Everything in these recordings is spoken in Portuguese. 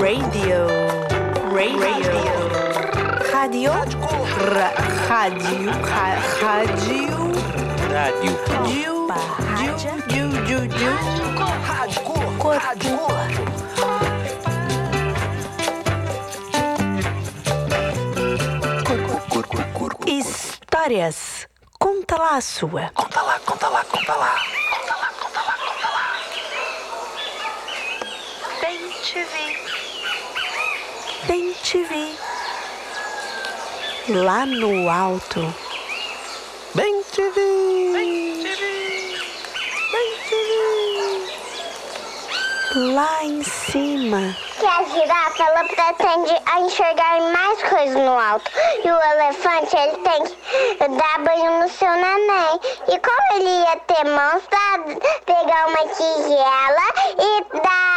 Radio. Radio. Rádio. Ra- Rádio. Ra- Rádio. Rádio. Rádio. Corpo. Cur, cur, cur, cur. Histórias. Conta lá a sua. Conta lá, conta lá, conta lá. Conta lá, conta lá, conta lá. Bem te vi. Bem te vi. Lá no alto. Bem te vi. Bem te vi. Bem te vi. Lá em cima. Que a girafa ela pretende enxergar mais coisas no alto. E o elefante ele tem que dar banho no seu neném. E como ele ia ter mãos pra pegar uma tigela e dar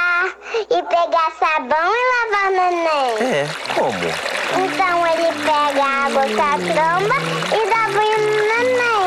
e pegar sabão e lavar neném. É, como? Então ele pega a água com a tromba e dá banho no neném.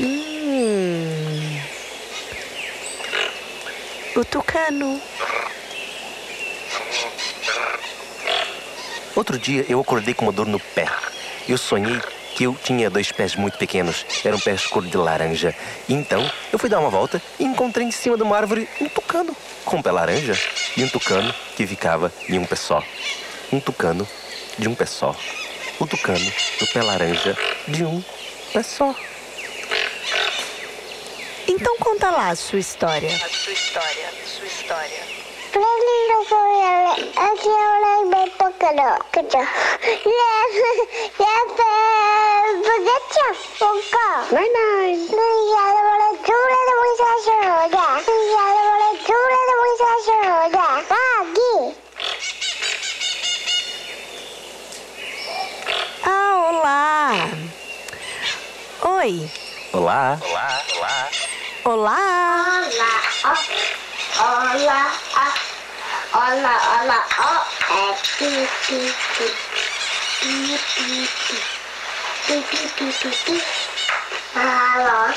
Hum. O tucano. Outro dia eu acordei com uma dor no pé. Eu sonhei eu tinha dois pés muito pequenos. Eram pés cor de laranja. E então eu fui dar uma volta e encontrei em cima de uma árvore um tucano com um pé laranja e um tucano que ficava em um pé só. Um tucano de um pé só. O tucano do pé laranja de um pé só. Então conta lá a sua história. A sua história, a sua história. Ah, olá. Oi. Olá. Olá, olá. Olá. Ola oh Ola Ola oh. Eh pi pi pi Pi pi pi Pi pi pi pi pi Hello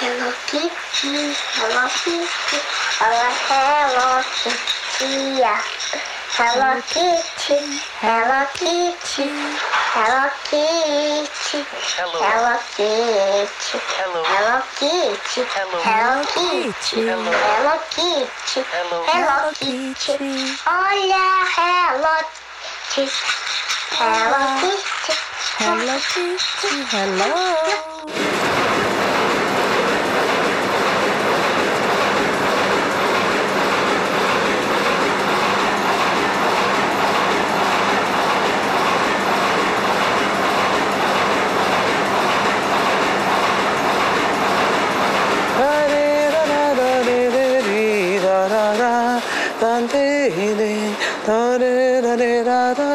Hello Kitty Hello Kitty Hello Hello Kitty yeah. Hello Kitty Hello Kitty Hello Kitty Hello. Kitty, hello Kitty Hello. Kitty, hello Kitty Hello. Kitty, hello Kitty Hello. Kitty, hello Kitty Hello. Kitty, hello Kitty Olha Hello Kitty Hello Kitty Hello Kitty. Hello.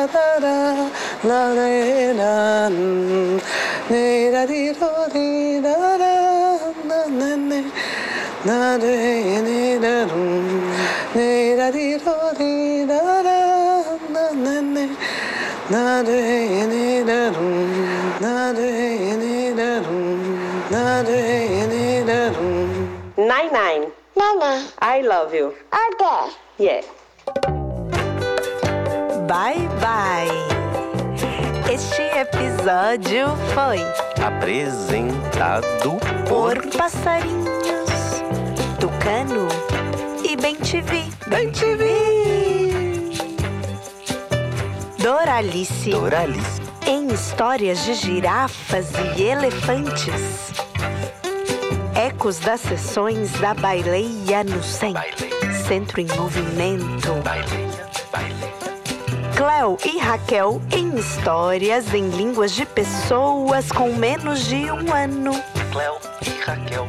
ta da la le na ne da di do di da da na na ne na de ne da ru ne da di do di da da na na ne na de ne da ru na de ne da ru na de ne da ru nine nine Nana. I love you. Okay. Yeah. Bye, bye. Este episódio foi Apresentado por passarinhos, Tucano e Bem TV. Bem TV. Doralice Doralice. em histórias de girafas e elefantes. Ecos das sessões da baileia no centro. Baileia. Centro em movimento. Baileia. Cleo e Raquel em histórias em línguas de pessoas com menos de um ano. Cleo e Raquel.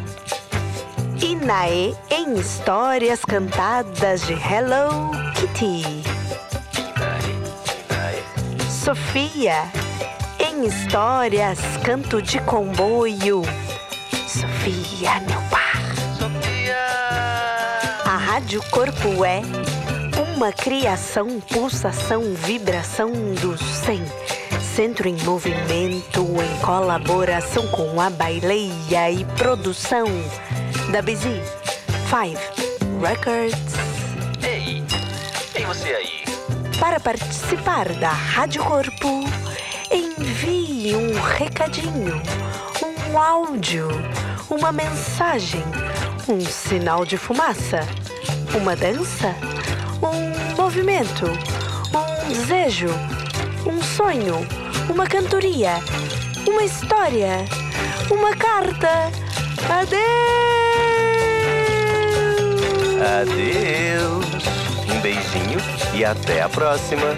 E Naê em histórias cantadas de Hello Kitty. Inae, Inae. Sofia em histórias canto de comboio. Sofia, meu par. Sofia. A Rádio Corpo é uma criação, pulsação, vibração do 100. Centro em movimento, em colaboração com a baileia e produção da Busy Five Records. Ei, ei você aí. Para participar da Rádio Corpo, envie um recadinho, um áudio, uma mensagem, um sinal de fumaça, uma dança, movimento, um desejo, um sonho, uma cantoria, uma história, uma carta. Adeus! Adeus! Um beijinho e até a próxima!